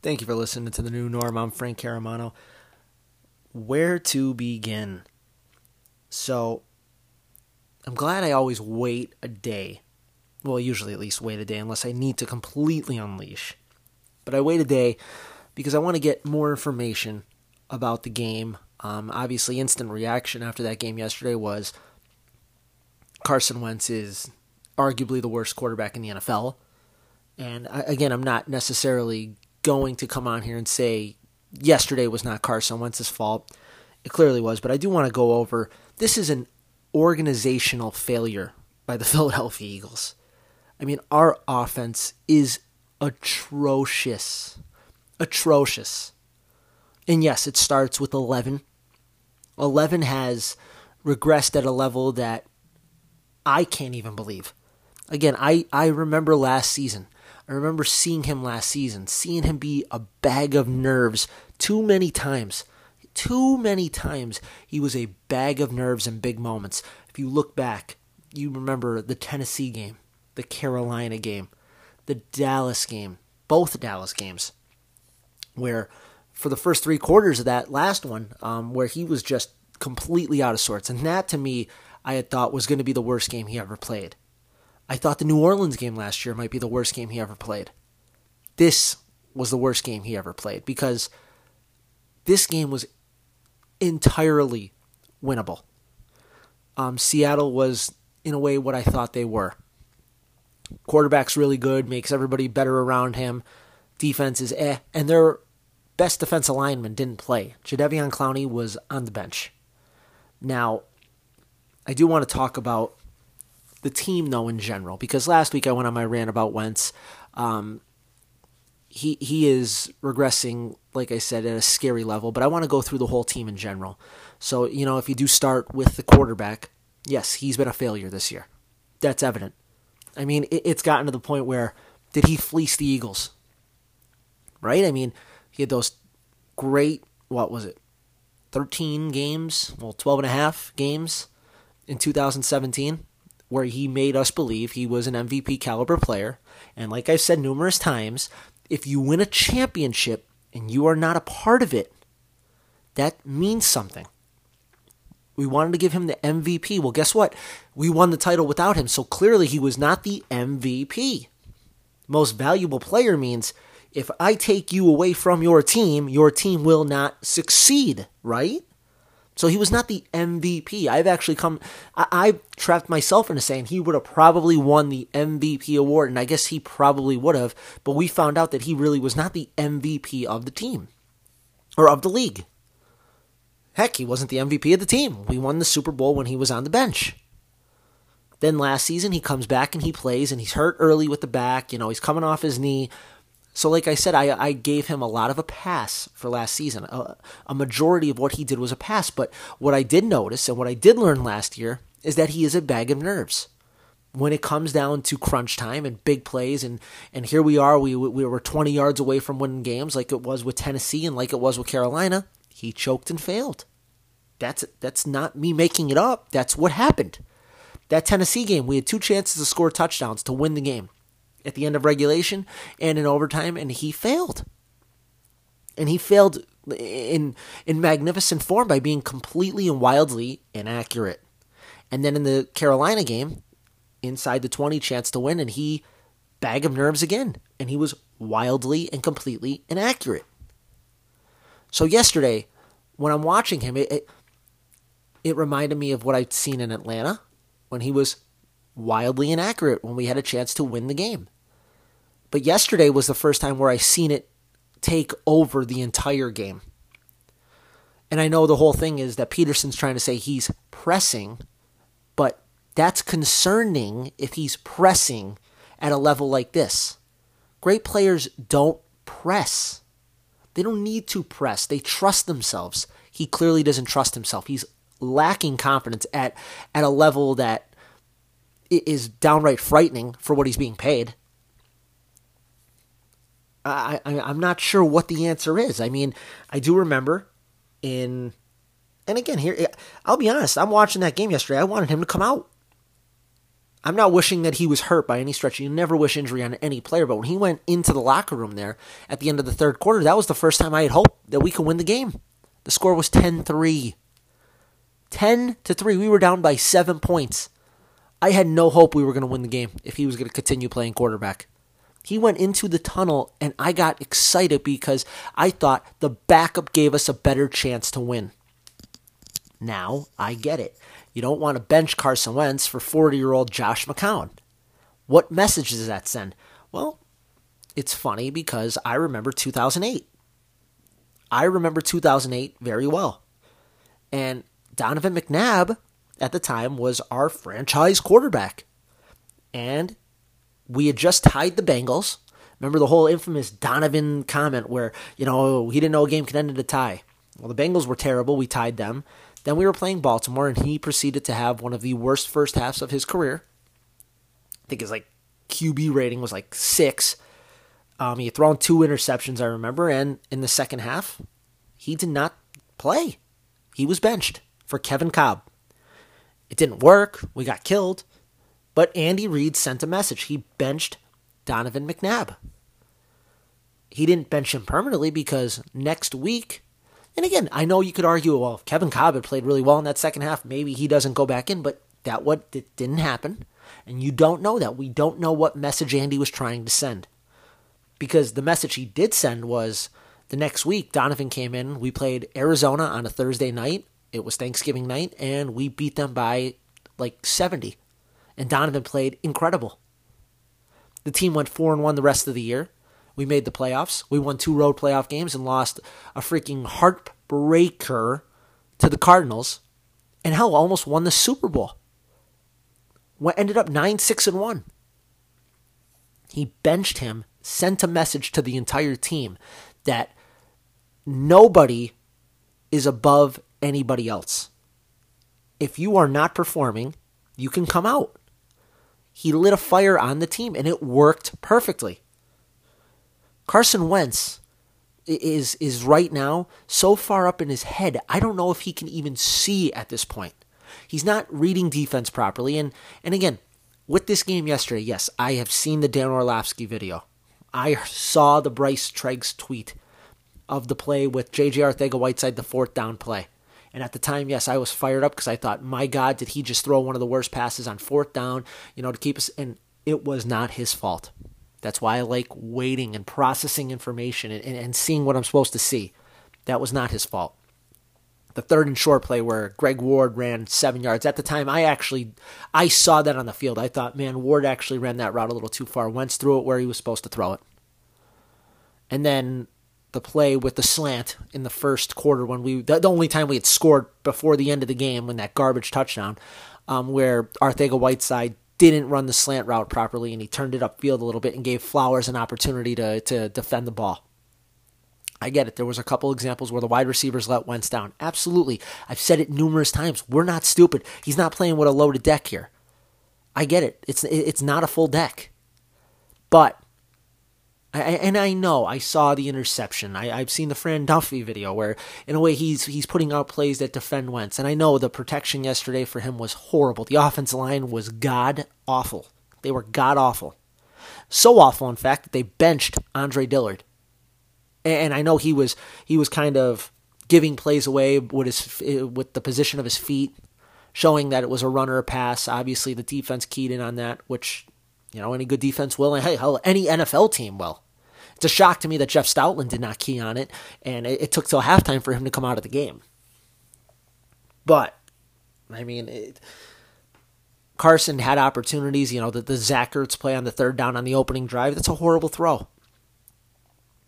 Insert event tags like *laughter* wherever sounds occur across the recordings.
Thank you for listening to the new norm. I'm Frank Caramano. Where to begin? So, I'm glad I always wait a day. Well, usually at least wait a day unless I need to completely unleash. But I wait a day because I want to get more information about the game. Um, obviously, instant reaction after that game yesterday was Carson Wentz is arguably the worst quarterback in the NFL. And I, again, I'm not necessarily going to come on here and say yesterday was not Carson Wentz's fault. It clearly was, but I do want to go over this is an organizational failure by the *laughs* Philadelphia Eagles. I mean, our offense is atrocious. Atrocious. And yes, it starts with 11. 11 has regressed at a level that I can't even believe. Again, I, I remember last season I remember seeing him last season, seeing him be a bag of nerves too many times. Too many times he was a bag of nerves in big moments. If you look back, you remember the Tennessee game, the Carolina game, the Dallas game, both Dallas games, where for the first three quarters of that last one, um, where he was just completely out of sorts. And that to me, I had thought was going to be the worst game he ever played. I thought the New Orleans game last year might be the worst game he ever played. This was the worst game he ever played because this game was entirely winnable. Um, Seattle was, in a way, what I thought they were. Quarterback's really good, makes everybody better around him. Defense is eh, and their best defensive lineman didn't play. Jadeveon Clowney was on the bench. Now, I do want to talk about the team though in general because last week I went on my rant about Wentz. Um, he he is regressing, like I said, at a scary level. But I want to go through the whole team in general. So you know, if you do start with the quarterback, yes, he's been a failure this year. That's evident. I mean, it, it's gotten to the point where did he fleece the Eagles? Right? I mean, he had those great what was it? 13 games, well 12 and a half games in 2017 where he made us believe he was an MVP caliber player. And like I've said numerous times, if you win a championship and you are not a part of it, that means something. We wanted to give him the MVP. Well, guess what? We won the title without him, so clearly he was not the MVP. Most valuable player means if I take you away from your team, your team will not succeed, right? So he was not the MVP. I've actually come, I, I trapped myself into saying he would have probably won the MVP award, and I guess he probably would have, but we found out that he really was not the MVP of the team or of the league. Heck, he wasn't the MVP of the team. We won the Super Bowl when he was on the bench. Then last season, he comes back and he plays, and he's hurt early with the back. You know, he's coming off his knee. So, like I said, I, I gave him a lot of a pass for last season. A, a majority of what he did was a pass. But what I did notice and what I did learn last year is that he is a bag of nerves. When it comes down to crunch time and big plays, and, and here we are, we, we were 20 yards away from winning games like it was with Tennessee and like it was with Carolina, he choked and failed. That's, that's not me making it up. That's what happened. That Tennessee game, we had two chances to score touchdowns to win the game at the end of regulation and in overtime, and he failed. And he failed in in magnificent form by being completely and wildly inaccurate. And then in the Carolina game, inside the 20 chance to win, and he bag of nerves again. And he was wildly and completely inaccurate. So yesterday, when I'm watching him, it, it, it reminded me of what I'd seen in Atlanta when he was wildly inaccurate when we had a chance to win the game. But yesterday was the first time where I seen it take over the entire game. And I know the whole thing is that Pederson's trying to say he's pressing, but that's concerning if he's pressing at a level like this. Great players don't press. They don't need to press. They trust themselves. He clearly doesn't trust himself. He's lacking confidence at at a level that is downright frightening for what he's being paid. I, I I'm not sure what the answer is. I mean, I do remember in And again, here, I'll be honest, I'm watching that game yesterday. I wanted him to come out. I'm not wishing that he was hurt by any stretch. You never wish injury on any player, but when he went into the locker room there at the end of the third quarter, that was the first time I had hoped that we could win the game. The score was 10 3. 10 to 3. We were down by seven points. I had no hope we were going to win the game if he was going to continue playing quarterback. He went into the tunnel, and I got excited because I thought the backup gave us a better chance to win. Now I get it. You don't want to bench Carson Wentz for 40 year old Josh McCown. What message does that send? Well, it's funny because I remember 2008. I remember 2008 very well. And Donovan McNabb at the time was our franchise quarterback. And we had just tied the Bengals. Remember the whole infamous Donovan comment where, you know, he didn't know a game could end in a tie. Well, the Bengals were terrible. We tied them. Then we were playing Baltimore, and he proceeded to have one of the worst first halves of his career. I think his like QB rating was like six. Um, he had thrown two interceptions, I remember, and in the second half, he did not play. He was benched for Kevin Kolb. It didn't work. We got killed. But Andy Reid sent a message. He benched Donovan McNabb. He didn't bench him permanently because next week and again, I know you could argue, well, Kevin Kolb had played really well in that second half. Maybe he doesn't go back in, but that what it didn't happen. And you don't know that. We don't know what message Andy was trying to send. Because the message he did send was the next week, Donovan came in. We played Arizona on a Thursday night. It was Thanksgiving night, and we beat them by like 70. And Donovan played incredible. The team went 4 and 1 the rest of the year. We made the playoffs. We won two road playoff games and lost a freaking heartbreaker to the Cardinals. And hell, almost won the Super Bowl. What ended up 9 6 and 1. He benched him, sent a message to the entire team that nobody is above anybody else. If you are not performing, you can come out. He lit a fire on the team and it worked perfectly. Carson Wentz is is right now so far up in his head. I don't know if he can even see at this point. He's not reading defense properly. And and again, with this game yesterday, yes, I have seen the Dan Orlovsky video. I saw the Bryce Treggs tweet of the play with JJ Arcega-Whiteside, the fourth down play. And at the time, yes, I was fired up because I thought, my God, did he just throw one of the worst passes on fourth down, you know, to keep us? And it was not his fault. That's why I like waiting and processing information and, and, and seeing what I'm supposed to see. That was not his fault. The third and short play where Greg Ward ran seven yards. At the time, I actually I saw that on the field. I thought, man, Ward actually ran that route a little too far. Wentz threw it where he was supposed to throw it. And then the play with the slant in the first quarter when we the, only time we had scored before the end of the game when that garbage touchdown, um, where Arcega-Whiteside didn't run the slant route properly and he turned it upfield a little bit and gave Flowers an opportunity to, to defend the ball. I get it. There was a couple examples where the wide receivers let Wentz down. Absolutely. I've said it numerous times. We're not stupid. He's not playing with a loaded deck here. I get it. It's it's not a full deck. But I, and I know I saw the interception. I, have seen the Fran Duffy video where, in a way, he's he's putting out plays that defend Wentz. And I know the protection yesterday for him was horrible. The offensive line was god awful. They were god awful. So awful, in fact, that they benched Andre Dillard. And I know he was he was kind of giving plays away with his with the position of his feet, showing that it was a runner pass. Obviously, the defense keyed in on that, which you know any good defense will, and hey, hell, any NFL team will. It's a shock to me that Jeff Stoutland did not key on it, and it, it took till halftime for him to come out of the game. But, I mean, it, Carson had opportunities. You know, the, the Zach Ertz play on the third down on the opening drive, that's a horrible throw.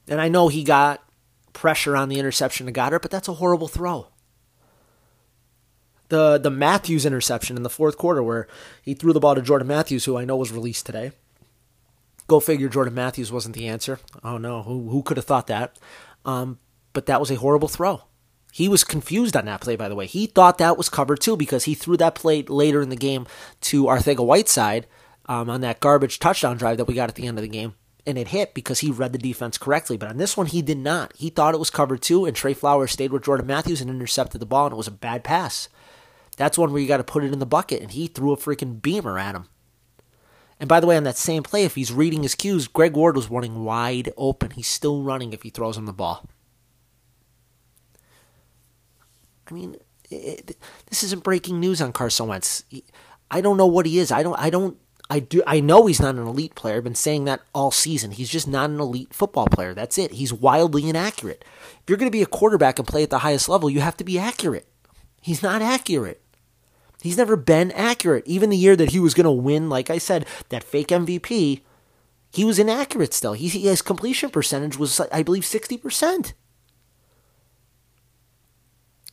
And I know he got pressure on the interception to Goedert, but that's a horrible throw. The the Matthews interception in the fourth quarter where he threw the ball to Jordan Matthews, who I know was released today. Go figure Jordan Matthews wasn't the answer. Oh no, who, who could have thought that? Um, but that was a horrible throw. He was confused on that play, by the way. He thought that was covered too because he threw that play later in the game to Arcega-Whiteside um, on that garbage touchdown drive that we got at the end of the game. and it hit because he read the defense correctly. But on this one, he did not. He thought it was covered too, and Tre Flowers stayed with Jordan Matthews and intercepted the ball, and it was a bad pass. That's one where you got to put it in the bucket, and he threw a freaking beamer at him. And by the way, on that same play, if he's reading his cues, Greg Ward was running wide open. He's still running if he throws him the ball. I mean, it, this isn't breaking news on Carson Wentz. I don't know what he is. I don't. I don't. I do. I know he's not an elite player. I've been saying that all season. He's just not an elite football player. That's it. He's wildly inaccurate. If you're going to be a quarterback and play at the highest level, you have to be accurate. He's not accurate. He's never been accurate. Even the year that he was going to win, like I said, that fake MVP, he was inaccurate still. He, his completion percentage was, I believe, 60%.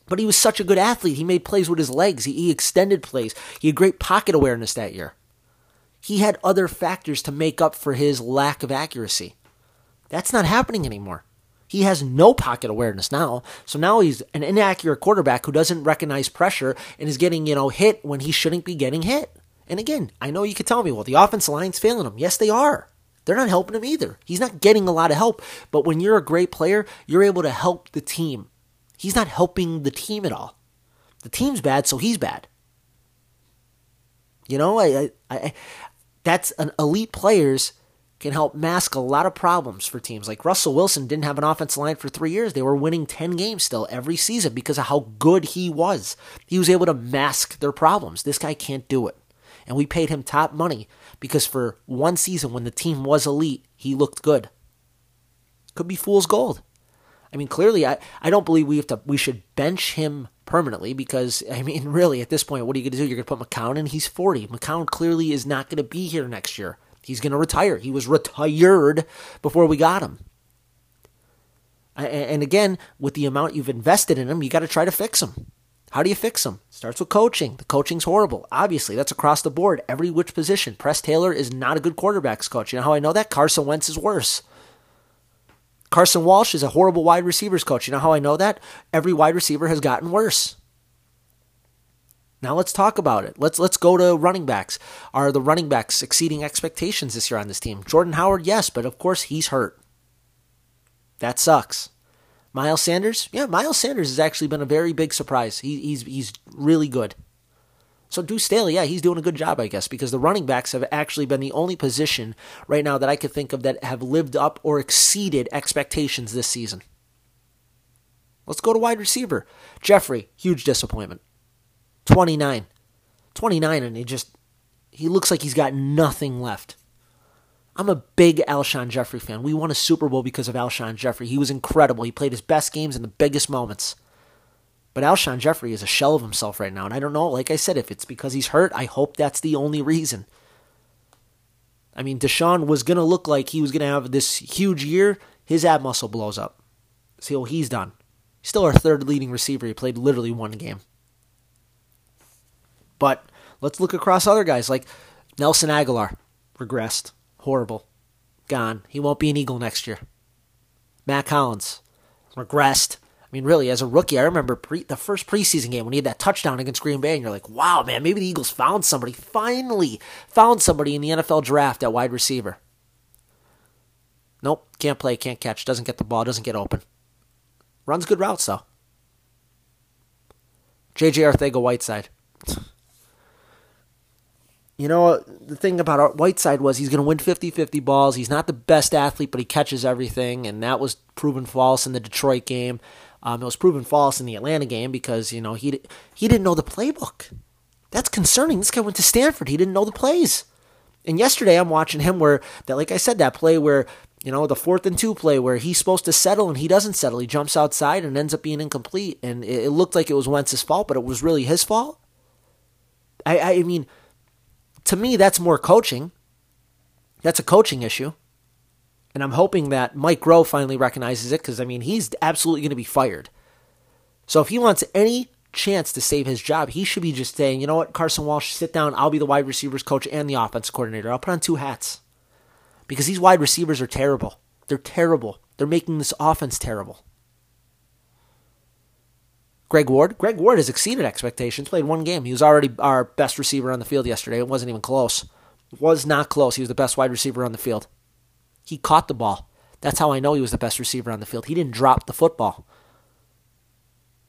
But he was such a good athlete. He made plays with his legs, he, he extended plays. He had great pocket awareness that year. He had other factors to make up for his lack of accuracy. That's not happening anymore. He has no pocket awareness now. So now he's an inaccurate quarterback who doesn't recognize pressure and is getting, you know, hit when he shouldn't be getting hit. And again, I know you could tell me, well, the offensive line's failing him. Yes, they are. They're not helping him either. He's not getting a lot of help. But when you're a great player, you're able to help the team. He's not helping the team at all. The team's bad, so he's bad. You know, I, I, I that's an elite players can help mask a lot of problems for teams. Like Russell Wilson didn't have an offensive line for three years. They were winning 10 games still every season because of how good he was. He was able to mask their problems. This guy can't do it. And we paid him top money because for one season when the team was elite, he looked good. Could be fool's gold. I mean, clearly, I, I don't believe we have to. We should bench him permanently because I mean, *laughs* really, at this point, what are you going to do? You're going to put McCown in. He's 40. McCown clearly is not going to be here next year. He's going to retire. He was retired before we got him. And again, with the amount you've invested in him, you got to try to fix him. How do you fix him? Starts with coaching. The coaching's horrible. Obviously, that's across the board. Every which position. Press Taylor is not a good quarterbacks coach. You know how I know that? Carson Wentz is worse. Carson Walch is a horrible wide receivers coach. You know how I know that? Every wide receiver has gotten worse. Now let's talk about it. Let's let's go to running backs. Are the running backs exceeding expectations this year on this team? Jordan Howard, yes, but of course he's hurt. That sucks. Miles Sanders, yeah, Miles Sanders has actually been a very big surprise. He, he's he's really good. So Deuce Staley, yeah, he's doing a good job, I guess, because the running backs have actually been the only position right now that I could think of that have lived up or exceeded expectations this season. Let's go to wide receiver. Jeffery, huge disappointment. 29. 29, and he just, he looks like he's got nothing left. I'm a big Alshon Jeffery fan. We won a Super Bowl because of Alshon Jeffery. He was incredible. He played his best games in the biggest moments. But Alshon Jeffery is a shell of himself right now. And I don't know, like I said, if it's because he's hurt, I hope that's the only reason. I mean, DeSean was going to look like he was going to have this huge year. His ab muscle blows up. See what he's done. He's still our third leading receiver. He played literally one game. But let's look across other guys like Nelson Agholor, Regressed. Horrible. Gone. He won't be an Eagle next year. Mack Hollins. Regressed. I mean, really, as a rookie, I remember pre- the first preseason game when he had that touchdown against Green Bay, and you're like, wow, man, maybe the Eagles found somebody, finally found somebody in the NFL draft at wide receiver. Nope, can't play, can't catch, doesn't get the ball, doesn't get open. Runs good routes, though. JJ Arcega Whiteside. You know, the thing about Whiteside was he's going to win 50 50 balls. He's not the best athlete, but he catches everything, and that was proven false in the Detroit game. Um, it was proven false in the Atlanta game because you know he he didn't know the playbook. That's concerning. This guy went to Stanford. He didn't know the plays. And yesterday I'm watching him where that, like I said, that play where you know the fourth and two play where he's supposed to settle and he doesn't settle. He jumps outside and ends up being incomplete. And it, it looked like it was Wentz's fault, but it was really his fault. I I mean, to me that's more coaching. That's a coaching issue. And I'm hoping that Mike Groh finally recognizes it because, I mean, he's absolutely going to be fired. So if he wants any chance to save his job, he should be just saying, you know what, Carson Walch, sit down. I'll be the wide receivers coach and the offense coordinator. I'll put on two hats. Because these wide receivers are terrible. They're terrible. They're making this offense terrible. Greg Ward. Greg Ward has exceeded expectations. Played one game. He was already our best receiver on the field yesterday. It wasn't even close. Was not close. He was the best wide receiver on the field. He caught the ball. That's how I know he was the best receiver on the field. He didn't drop the football.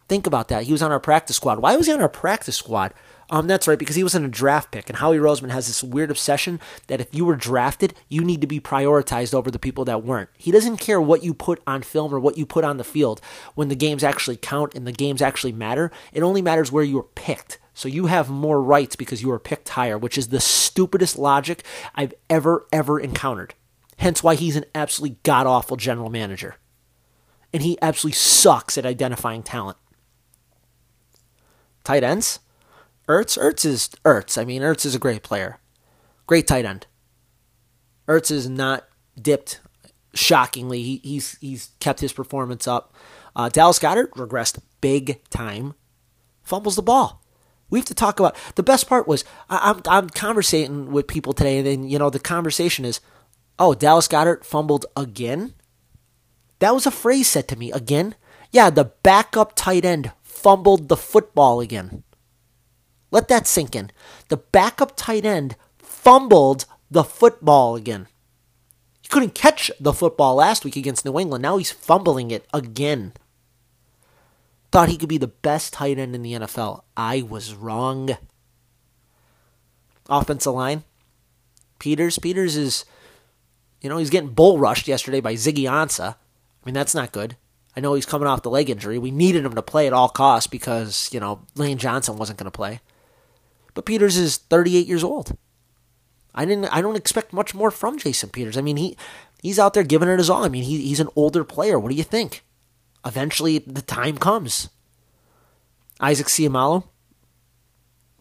Think about that. He was on our practice squad. Why was he on our practice squad? Um, that's right, because he wasn't a draft pick. And Howie Roseman has this weird obsession that if you were drafted, you need to be prioritized over the people that weren't. He doesn't care what you put on film or what you put on the field when the games actually count and the games actually matter. It only matters where you were picked. So you have more rights because you were picked higher, which is the stupidest logic I've ever, ever encountered. Hence why he's an absolutely god awful general manager. And he absolutely sucks at identifying talent. Tight ends? Ertz? Ertz is Ertz. I mean, Ertz is a great player. Great tight end. Ertz is not dipped shockingly. He, he's he's kept his performance up. Uh, Dallas Goedert regressed big time. Fumbles the ball. We have to talk about the best part was I, I'm I'm conversating with people today, and then you know the conversation is, oh Dallas Goedert fumbled again. That was a phrase said to me again. Yeah, the backup tight end fumbled the football again. Let that sink in. The backup tight end fumbled the football again. He couldn't catch the football last week against New England. Now he's fumbling it again. Thought he could be the best tight end in the NFL. I was wrong. Offensive line. Peters. Peters is, you know, he's getting bull rushed yesterday by Ziggy Ansah. I mean, that's not good. I know he's coming off the leg injury. We needed him to play at all costs because, you know, Lane Johnson wasn't going to play. But Peters is 38 years old. I didn't I don't expect much more from Jason Peters. I mean, he he's out there giving it his all. I mean, he, he's an older player. What do you think? Eventually the time comes. Isaac Seumalo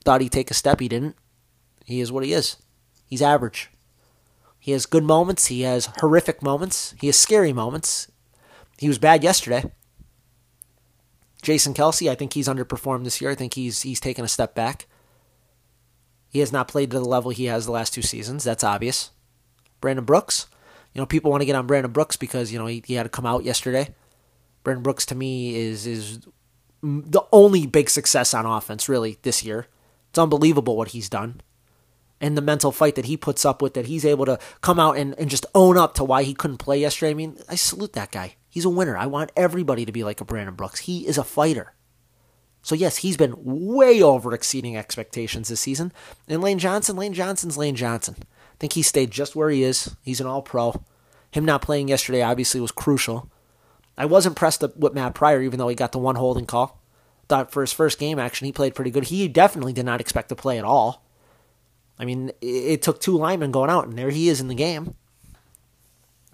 thought he'd take a step, he didn't. He is what he is. He's average. He has good moments, he has horrific moments, he has scary moments, he was bad yesterday. Jason Kelce, I think he's underperformed this year. I think he's he's taken a step back. He has not played to the level he has the last two seasons. That's obvious. Brandon Brooks, you know, people want to get on Brandon Brooks because you know he, he had to come out yesterday. Brandon Brooks to me is is the only big success on offense really this year. It's unbelievable what he's done. And the mental fight that he puts up with, that he's able to come out and, and just own up to why he couldn't play yesterday. I mean, I salute that guy. He's a winner. I want everybody to be like a Brandon Brooks. He is a fighter. So yes, he's been way over exceeding expectations this season. And Lane Johnson, Lane Johnson's Lane Johnson. I think he stayed just where he is. He's an all pro. Him not playing yesterday obviously was crucial. I was impressed with Matt Pryor, even though he got the one holding call. Thought for his first game action, he played pretty good. He definitely did not expect to play at all. I mean, it took two linemen going out, and there he is in the game.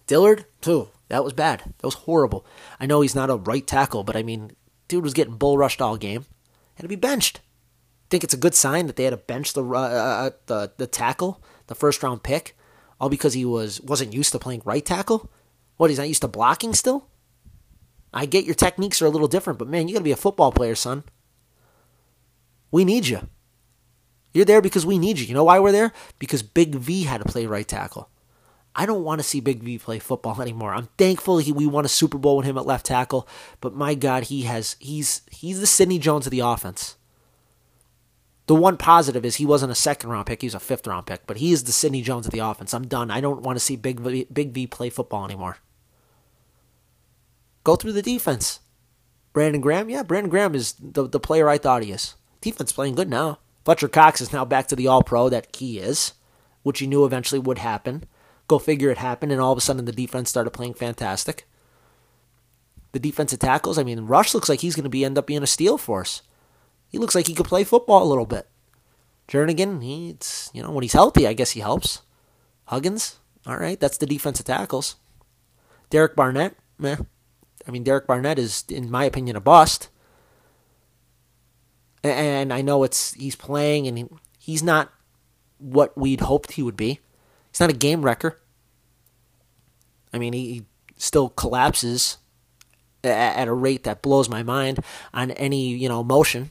Dillard, too. That was bad. That was horrible. I know he's not a right tackle, but I mean, dude was getting bull rushed all game. Had to be benched. Think it's a good sign that they had to bench the uh, uh, the the tackle, the first round pick, all because he was wasn't used to playing right tackle. What he's not used to blocking still. I get your techniques are a little different, but man, you got to be a football player, son. We need you. You're there because we need you. You know why we're there? Because Big V had to play right tackle. I don't want to see Big V play football *laughs* anymore. I'm thankful he, we won a Super Bowl with him at left tackle, but my God, he has he's he's the Sidney Jones of the offense. The one positive is he wasn't a second round pick; he was a fifth round pick. But he is the Sidney Jones of the offense. I'm done. I don't want to see Big v, Big V play football anymore. Go through the defense. Brandon Graham, yeah, Brandon Graham is the the player I thought he is. Defense playing good now. Fletcher Cox is now back to the All Pro that he is, which he knew eventually would happen. Go figure it happened, and all of a sudden the defense started playing fantastic. The defensive tackles, I mean, Rush looks like he's going to be end up being a steal for us. He looks like he could play football a little bit. Jernigan, he's you know when he's healthy, I guess he helps. Huggins, all right, that's the defensive tackles. Derek Barnett, meh. I mean, Derek Barnett is, in my opinion, a bust. And I know it's he's playing, and he's not what we'd hoped he would be. He's not a game wrecker. I mean, he still collapses at a rate that blows my mind on any, you know, motion.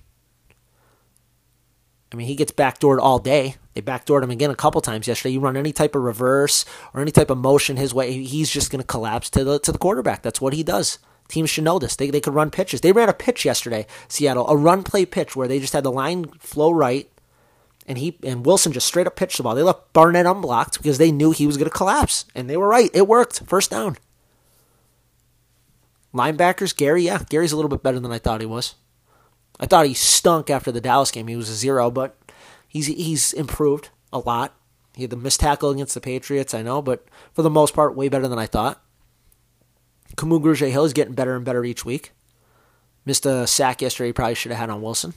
I mean, he gets backdoored all day. They backdoored him again a couple times yesterday. You run any type of reverse or any type of motion his way, he's just going to collapse to the to the quarterback. That's what he does. Teams should know this. They they could run pitches. They ran a pitch yesterday, Seattle, a run play pitch where they just had the line flow right, And he and Wilson just straight up pitched the ball. They left Barnett unblocked because they knew he was going to collapse, and they were right. It worked. First down. Linebackers, Gary, yeah, Gary's a little bit better than I thought he was. I thought he stunk after the Dallas game. He was a zero, but he's he's improved a lot. He had the missed tackle against the Patriots, I know, but for the most part, way better than I thought. Kamu Grugier Hill is getting better and better each week. Missed a sack yesterday. He probably should have had on Wilson,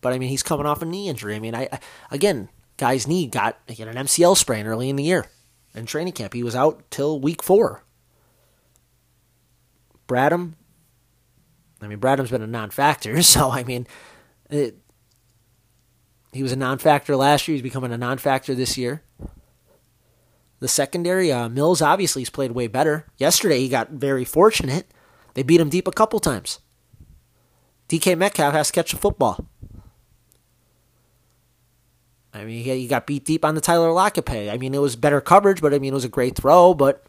but I mean he's coming off a knee injury. I mean, I, I again, guy's knee got he an MCL sprain early in the year in training camp. He was out till week four. Bradham, I mean, Bradham's been a non-factor, *laughs* so I mean, it, he was a non-factor last year. He's becoming a non-factor this year. The secondary, uh, Mills obviously has played way better. Yesterday he got very fortunate. They beat him deep a couple times. DK Metcalf has to catch the football. I mean, he got beat deep on the Tyler Lockett pay. I mean, it was better coverage, but I mean, it was a great throw. But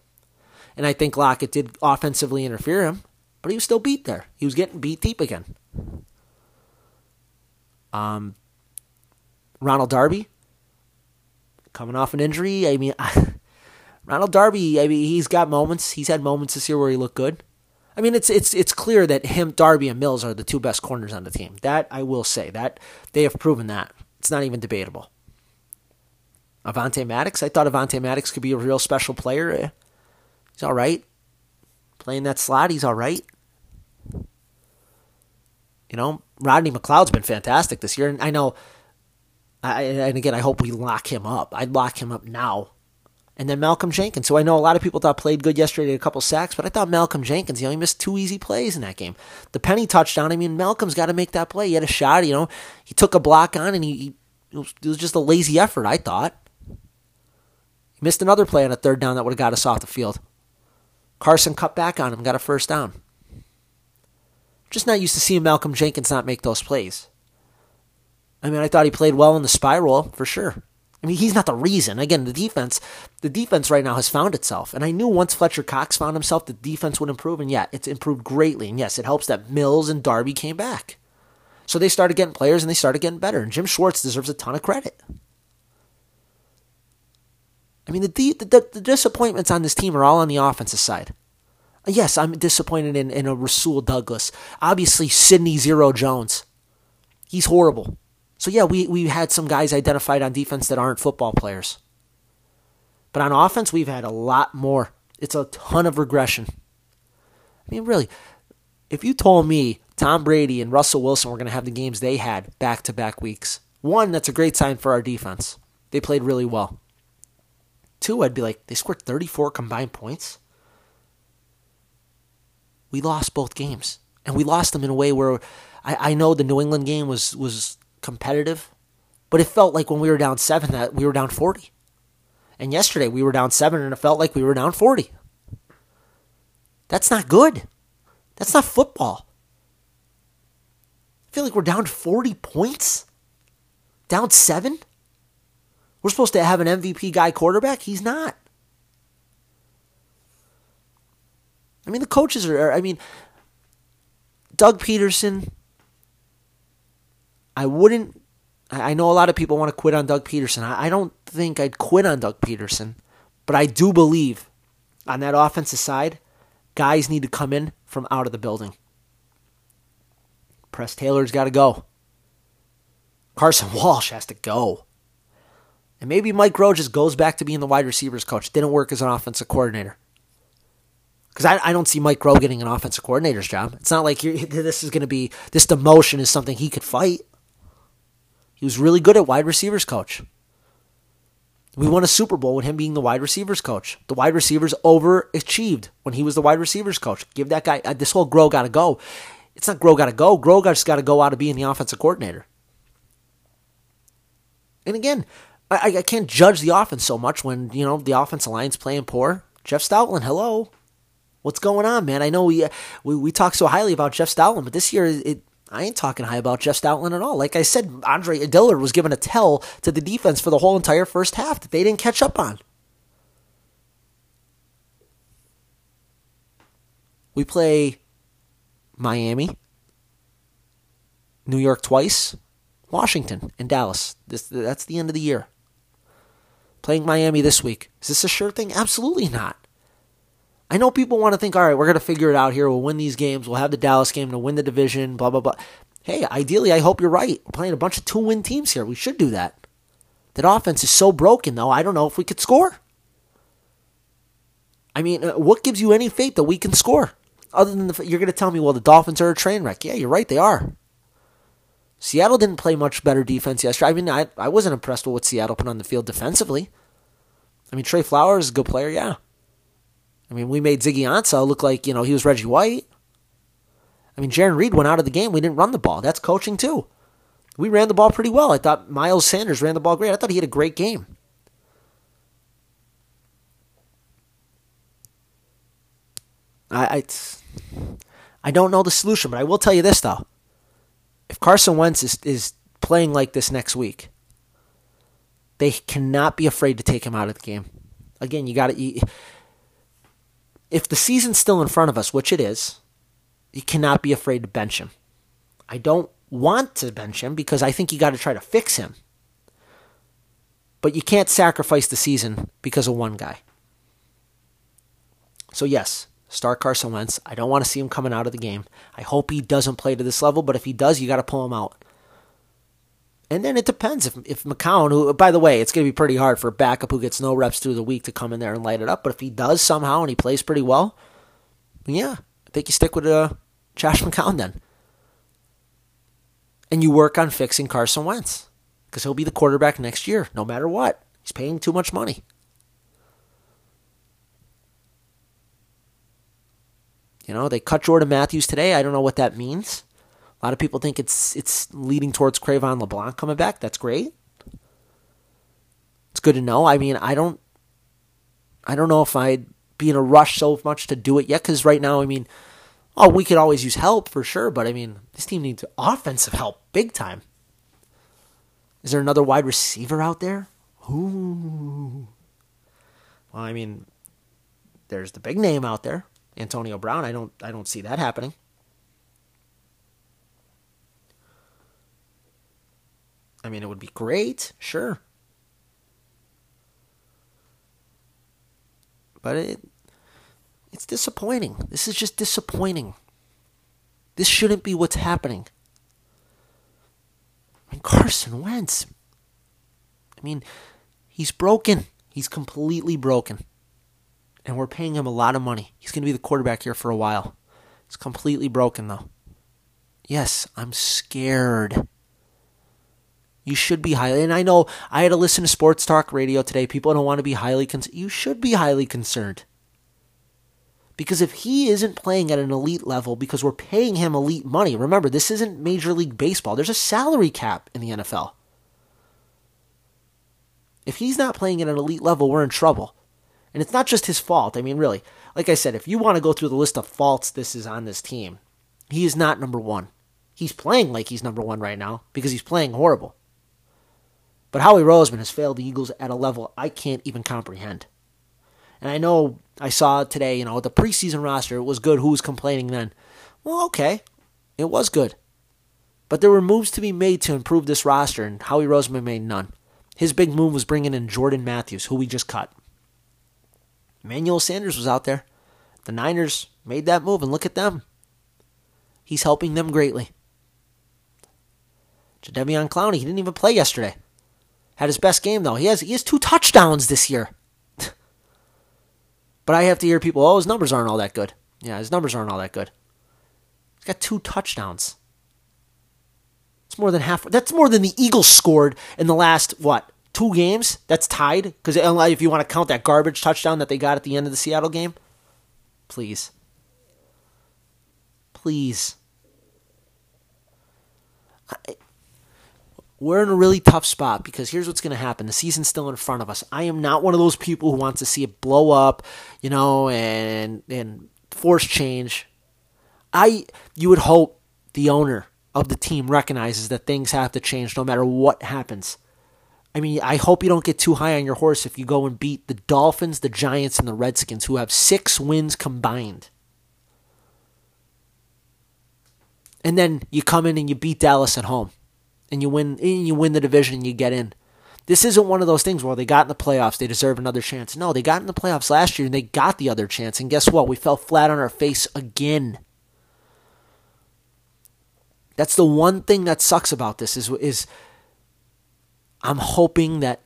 and I think Lockett did offensively interfere him, but he was still beat there. He was getting beat deep again. Um, Ronald Darby coming off an injury. I mean, *laughs* Ronald Darby. I mean, he's got moments. He's had moments this year where he looked good. I mean, it's it's it's clear that him, Darby, and Mills are the two best corners on the team. That I will say that they have proven that. It's not even debatable. Avonte Maddox. I thought Avonte Maddox could be a real special player. Eh, he's all right. Playing that slot, he's all right. You know, Rodney McLeod's been fantastic this year, and I know. I, and again, I hope we lock him up. I'd lock him up now. And then Malcolm Jenkins, So I know a lot of people thought played good yesterday, a couple sacks, but I thought Malcolm Jenkins, he only missed two easy plays in that game. The penny touchdown, I mean, Malcolm's got to make that play. He had a shot, you know, he took a block on, and he, he it, was, it was just a lazy effort, I thought. He missed another play on a third down that would have got us off the field. Carson cut back on him, got a first down. Just not used to seeing Malcolm Jenkins not make those plays. I mean, I thought he played well in the spiral for sure. I mean, he's not the reason. Again, the defense, the defense right now has found itself. And I knew once Fletcher Cox found himself, the defense would improve. And yeah, it's improved greatly. And yes, it helps that Mills and Darby came back. So they started getting players and they started getting better. And Jim Schwartz deserves a ton of credit. I mean, the, the, the disappointments on this team are all on the offensive side. Uh, yes, I'm disappointed in, in a Rasul Douglas. Obviously, Sidney Zero Jones. He's horrible. So yeah, we we had some guys identified on defense that aren't football players. But on offense, we've had a lot more. It's a ton of regression. I mean, really, if you told me Tom Brady and Russell Wilson were going to have the games they had back to back weeks, one, that's a great sign for our defense. They played really well. Two, I'd be like, they scored 34 combined points. We lost both games. And we lost them in a way where I, I know the New England game was, was competitive, but it felt like when we were down seven that we were down 40. And yesterday we were down seven and it felt like we were down 40. That's not good. That's not football. I feel like we're down 40 points. Down seven? We're supposed to have an MVP guy quarterback. He's not. I mean, the coaches are, I mean, Doug Pederson. I wouldn't, I know a lot of people want to quit on Doug Pederson. I don't think I'd quit on Doug Pederson, but I do believe on that offensive side, guys need to come in from out of the building. Press Taylor's got to go. Carson Walch has to go. And maybe Mike Groh just goes back to being the wide receivers coach. Didn't work as an offensive coordinator. Because I, I don't see Mike Groh getting an offensive coordinator's job. It's not like *laughs* this is going to be, this demotion is something he could fight. He was really good at wide receivers coach. We won a Super Bowl with him being the wide receivers coach. The wide receivers overachieved when he was the wide receivers coach. Give that guy, uh, this whole Groh got to go. It's not Groh got to go. Groh just got to go out of being the offensive coordinator. And again, I, I can't judge the offense so much when, you know, the offensive line's playing poor. Jeff Stoutland, hello. What's going on, man? I know we, we we talk so highly about Jeff Stoutland, but this year it I ain't talking high about Jeff Stoutland at all. Like I said, Andre Dillard was given a tell to the defense for the whole entire first half that they didn't catch up on. We play Miami, New York twice, Washington and Dallas. This that's the end of the year. Playing Miami this week. Is this a sure thing? Absolutely not. I know people want to think, all right, we're going to figure it out here. We'll win these games. We'll have the Dallas game to win the division, blah, blah, blah. Hey, ideally, I hope you're right. We're playing a bunch of two win teams here. We should do that. That offense is so broken, though, I don't know if we could score. I mean, uh, what gives you any faith that we can score? Other than the, you're going to tell me, well, the Dolphins are a train wreck. Yeah, you're right, they are. Seattle didn't play much better defense yesterday. I mean, I, I wasn't impressed with what Seattle put on the field defensively. I mean, Tre Flowers is a good player, yeah. I mean, we made Ziggy Ansah look like, you know, he was Reggie White. I mean, Jarran Reed went out of the game. We didn't run the ball. That's coaching, too. We ran the ball pretty well. I thought Miles Sanders ran the ball great. I thought he had a great game. I, I, I don't know the solution, but I will tell you this, though. If Carson Wentz is, is playing like this next week, they cannot be afraid to take him out of the game. Again, you got to if the season's still in front of us, which it is, you cannot be afraid to bench him. I don't want to bench him because I think you got to try to fix him. But you can't sacrifice the season because of one guy. So, yes, start Carson Wentz. I don't want to see him coming out of the game. I hope he doesn't play to this level, but if he does, you got to pull him out. And then it depends if if McCown, who by the way, it's going to be pretty hard for a backup who gets no reps through the week to come in there and light it up. But if he does somehow and he plays pretty well, yeah, I think you stick with uh, Josh McCown then, and you work on fixing Carson Wentz because he'll be the quarterback next year, no matter what. He's paying too much money. You know, they cut Jordan Matthews today. I don't know what that means. A lot of people think it's it's leading towards Cre'Von LeBlanc coming back. That's great. It's good to know. I mean, I don't I don't know if I'd be in a rush so much to do it yet because right now, I mean, oh, we could always use help for sure, but I mean, this team needs offensive help big time. Is there another wide receiver out there? Ooh. Well, I mean, there's the big name out there, Antonio Brown. I don't I don't see that happening. I mean, it would be great, sure. But it it's disappointing. This is just disappointing. This shouldn't be what's happening. Mean, Carson Wentz. I mean, he's broken. He's completely broken. And we're paying him a lot of money. He's going to be the quarterback here for a while. He's completely broken, though. Yes, I'm scared. You should be highly, and I know I had to listen to sports talk radio today. People don't want to be highly concerned. You should be highly concerned. Because if he isn't playing at an elite level because we're paying him elite money, remember, this isn't Major League Baseball. There's a salary cap in the NFL. If he's not playing at an elite level, we're in trouble. And it's not just his fault. I mean, really, like I said, if you want to go through the list of faults this is on this team, he is not number one. He's playing like he's number one right now because he's playing horrible. But Howie Roseman has failed the Eagles at a level I can't even comprehend. And I know I saw today, you know, the preseason roster, was good. Who was complaining then? Well, okay. It was good. But there were moves to be made to improve this roster, and Howie Roseman made none. His big move was bringing in Jordan Matthews, who we just cut. Emmanuel Sanders was out there. The Niners made that move, and look at them. He's helping them greatly. Jadeveon Clowney, he didn't even play yesterday. Had his best game though. He has he has two touchdowns this year. *laughs* but I have to hear people, oh, his numbers aren't all that good. Yeah, his numbers aren't all that good. He's got two touchdowns. It's more than half. That's more than the Eagles scored in the last what two games. That's tied because uh, if you want to count that garbage touchdown that they got at the end of the Seattle game, please, please. I, we're in a really tough spot because here's what's going to happen. The season's still in front of us. I am not one of those people who wants to see it blow up, you know, and and force change. I you would hope the owner of the team recognizes that things have to change no matter what happens. I mean, I hope you don't get too high on your horse if you go and beat the Dolphins, the Giants, and the Redskins, who have six wins combined. And then you come in and you beat Dallas at home and you win and you win the division and you get in. This isn't one of those things where they got in the playoffs, they deserve another chance. No, they got in the playoffs last year and they got the other chance. And guess what? We fell flat on our face again. That's the one thing that sucks about this is is I'm hoping that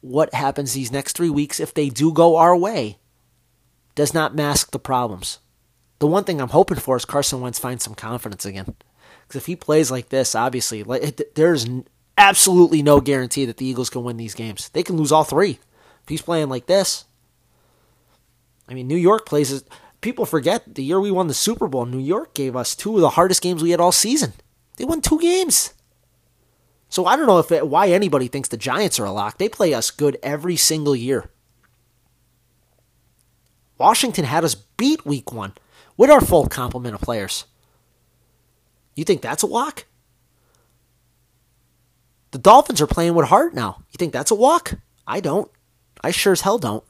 what happens these next 3 weeks if they do go our way does not mask the problems. The one thing I'm hoping for is Carson Wentz finds some confidence again. Because if he plays like this, obviously, like, there's absolutely no guarantee that the Eagles can win these games. They can lose all three. If he's playing like this, I mean, New York plays. People forget the year we won the Super Bowl. New York gave us two of the hardest games we had all season. They won two games. So I don't know if it, why anybody thinks the Giants are a lock. They play us good every single year. Washington had us beat Week One with our full complement of players. You think that's a walk? The Dolphins are playing with heart now. You think that's a walk? I don't. I sure as hell don't.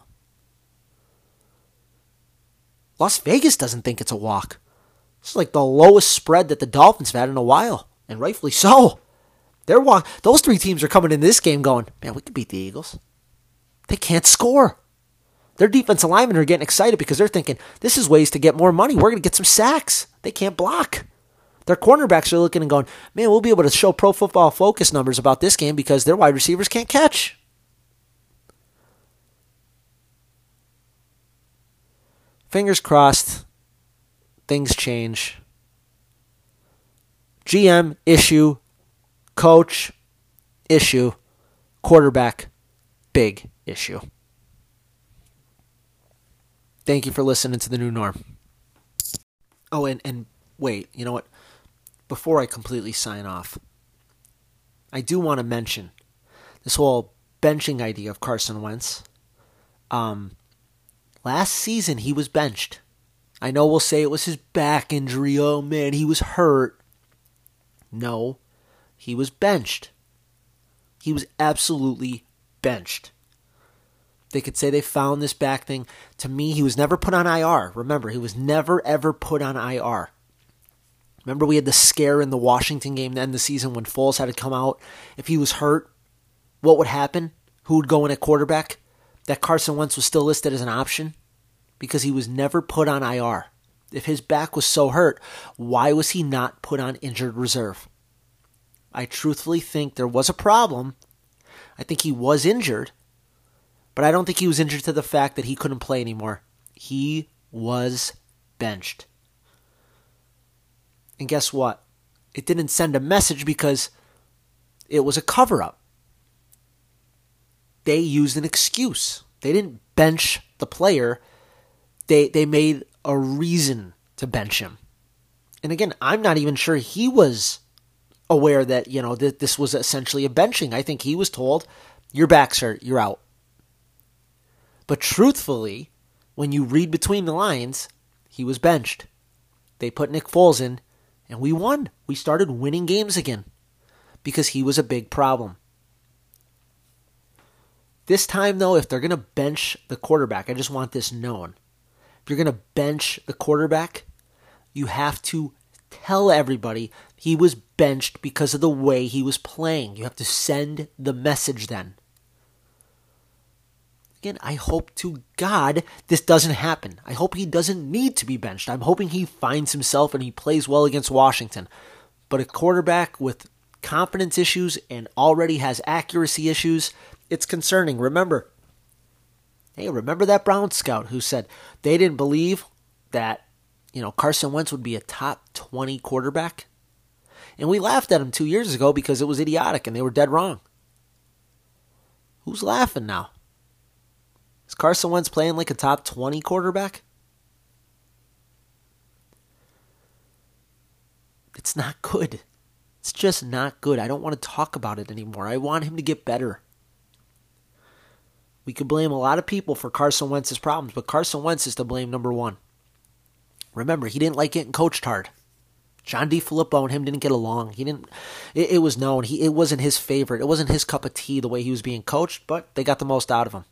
Las Vegas doesn't think it's a walk. It's like the lowest spread that the Dolphins have had in a while, and rightfully so. They're walk- those three teams are coming in this game going, man, we could beat the Eagles. They can't score. Their defensive linemen are getting excited because they're thinking, this is ways to get more money. We're going to get some sacks. They can't block. Their cornerbacks are looking and going, man, we'll be able to show pro football focus numbers about this game because their wide receivers can't catch. Fingers crossed, things change. GM issue, coach issue, quarterback big issue. Thank you for listening to the new norm. Oh, and, and wait, you know what? Before I completely sign off, I do want to mention this whole benching idea of Carson Wentz. Um, last season he was benched. I know we'll say it was his back injury. Oh man, he was hurt. No, he was benched. He was absolutely benched. They could say they found this back thing. To me, he was never put on IR. Remember, he was never ever put on IR. Remember, we had the scare in the Washington game to end the season when Foles had to come out. If he was hurt, what would happen? Who would go in at quarterback? That Carson Wentz was still listed as an option because he was never put on IR. If his back was so hurt, why was he not put on injured reserve? I truthfully think there was a problem. I think he was injured, but I don't think he was injured to the fact that he couldn't play anymore. He was benched. And guess what? It didn't send a message because it was a cover up. They used an excuse. They didn't bench the player. They they made a reason to bench him. And again, I'm not even sure he was aware that, you know, that this was essentially a benching. I think he was told, your back's hurt, you're out. But truthfully, when you read between the lines, he was benched. They put Nick Foles in and we won. We started winning games again because he was a big problem. This time, though, if they're going to bench the quarterback, I just want this known. If you're going to bench the quarterback, you have to tell everybody he was benched because of the way he was playing. You have to send the message then. Again, I hope to God this doesn't happen. I hope he doesn't need to be benched. I'm hoping he finds himself and he plays well against Washington. But a quarterback with confidence issues and already has accuracy issues, it's concerning. Remember, hey, remember that Brown scout who said they didn't believe that, you know, Carson Wentz would be a top 20 quarterback? And we laughed at him two years ago because it was idiotic and they were dead wrong. Who's laughing now? Is Carson Wentz playing like a top 20 quarterback? It's not good. It's just not good. I don't want to talk about it anymore. I want him to get better. We could blame a lot of people for Carson Wentz's problems, but Carson Wentz is to blame number one. Remember, he didn't like getting coached hard. John DeFilippo and him didn't get along. He didn't. It, it was known. He it wasn't his favorite. It wasn't his cup of tea the way he was being coached, but they got the most out of him.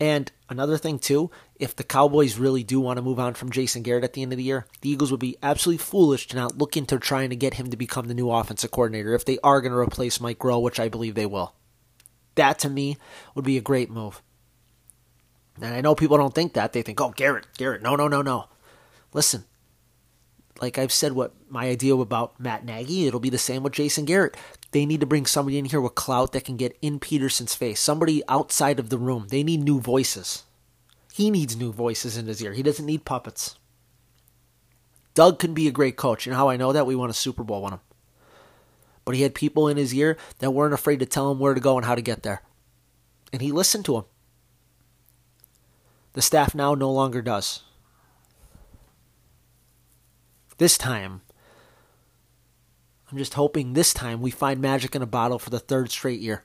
And another thing too if the Cowboys really do want to move on from Jason Garrett at the end of the year, the Eagles would be absolutely foolish to not look into trying to get him to become the new offensive coordinator if they are going to replace Mike Groh, which I believe they will. That to me would be a great move. And I know people don't think that. They think, oh, Garrett, Garrett. No, no, no, no. Listen, like I've said, what my idea about Matt Nagy, it'll be the same with Jason Garrett. They need to bring somebody in here with clout that can get in Pederson's face, somebody outside of the room. They need new voices. He needs new voices in his ear. He doesn't need puppets. Doug can be a great coach. You know how I know that? We won a Super Bowl with him. But he had people in his ear that weren't afraid to tell him where to go and how to get there. And he listened to him. The staff now no longer does. This time, I'm just hoping this time we find magic in a bottle for the third straight year.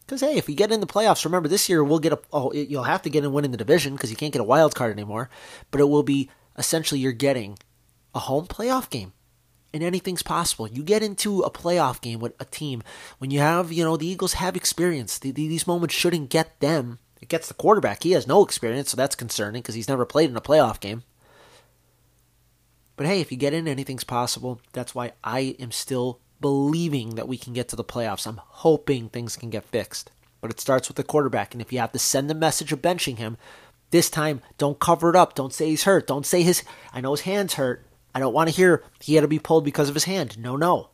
Because hey, if you get in the playoffs, remember this year we'll get a oh you'll have to get in winning the division because you can't get a wild card anymore. But it will be essentially you're getting a home playoff game, and anything's possible. You get into a playoff game with a team when you have you know the Eagles have experience. The, the, these moments shouldn't get them. It gets the quarterback. He has no experience, so that's concerning because he's never played in a playoff game. But hey, if you get in, anything's possible. That's why I am still believing that we can get to the playoffs. I'm hoping things can get fixed. But it starts with the quarterback. And if you have to send the message of benching him, this time don't cover it up. Don't say he's hurt. Don't say his I know his hand's hurt. I don't want to hear he had to be pulled because of his hand. No, no.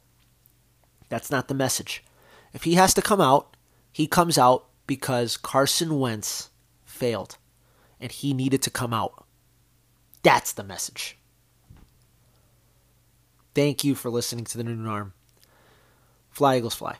That's not the message. If he has to come out, he comes out because Carson Wentz failed and he needed to come out. That's the message. Thank you for listening to the New Norm. Fly Eagles fly.